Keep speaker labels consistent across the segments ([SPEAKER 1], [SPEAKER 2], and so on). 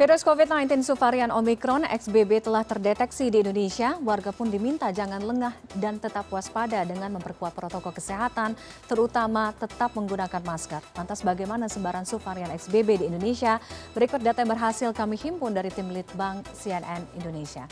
[SPEAKER 1] Virus COVID-19 subvarian Omicron XBB telah terdeteksi di Indonesia. Warga pun diminta jangan lengah dan tetap waspada dengan memperkuat protokol kesehatan, terutama tetap menggunakan masker. Lantas bagaimana sebaran subvarian XBB di Indonesia? Berikut data yang berhasil kami himpun dari tim Litbang CNN Indonesia.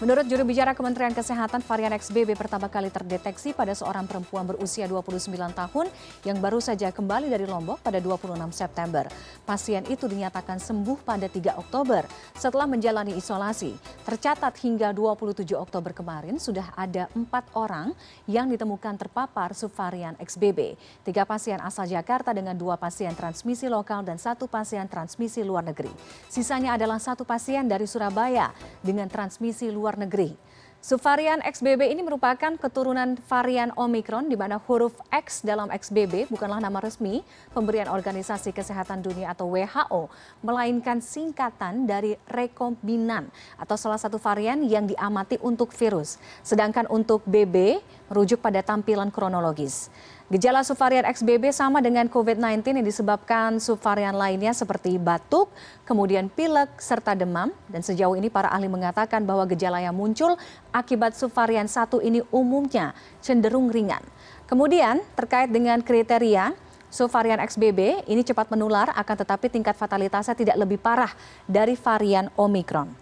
[SPEAKER 1] Menurut juru bicara Kementerian Kesehatan, varian XBB pertama kali terdeteksi pada seorang perempuan berusia 29 tahun yang baru saja kembali dari Lombok pada 26 September. Pasien itu dinyatakan sembuh pada 3 Oktober setelah menjalani isolasi. Tercatat hingga 27 Oktober kemarin sudah ada empat orang yang ditemukan terpapar subvarian XBB. Tiga pasien asal Jakarta dengan dua pasien transmisi lokal dan satu pasien transmisi luar negeri. Sisanya adalah satu pasien dari Surabaya dengan transmisi luar luar negeri. Subvarian XBB ini merupakan keturunan varian Omicron di mana huruf X dalam XBB bukanlah nama resmi pemberian Organisasi Kesehatan Dunia atau WHO, melainkan singkatan dari rekombinan atau salah satu varian yang diamati untuk virus. Sedangkan untuk BB merujuk pada tampilan kronologis. Gejala subvarian XBB sama dengan COVID-19 yang disebabkan subvarian lainnya seperti batuk, kemudian pilek, serta demam. Dan sejauh ini para ahli mengatakan bahwa gejala yang muncul akibat subvarian satu ini umumnya cenderung ringan. Kemudian terkait dengan kriteria, subvarian XBB ini cepat menular akan tetapi tingkat fatalitasnya tidak lebih parah dari varian Omicron.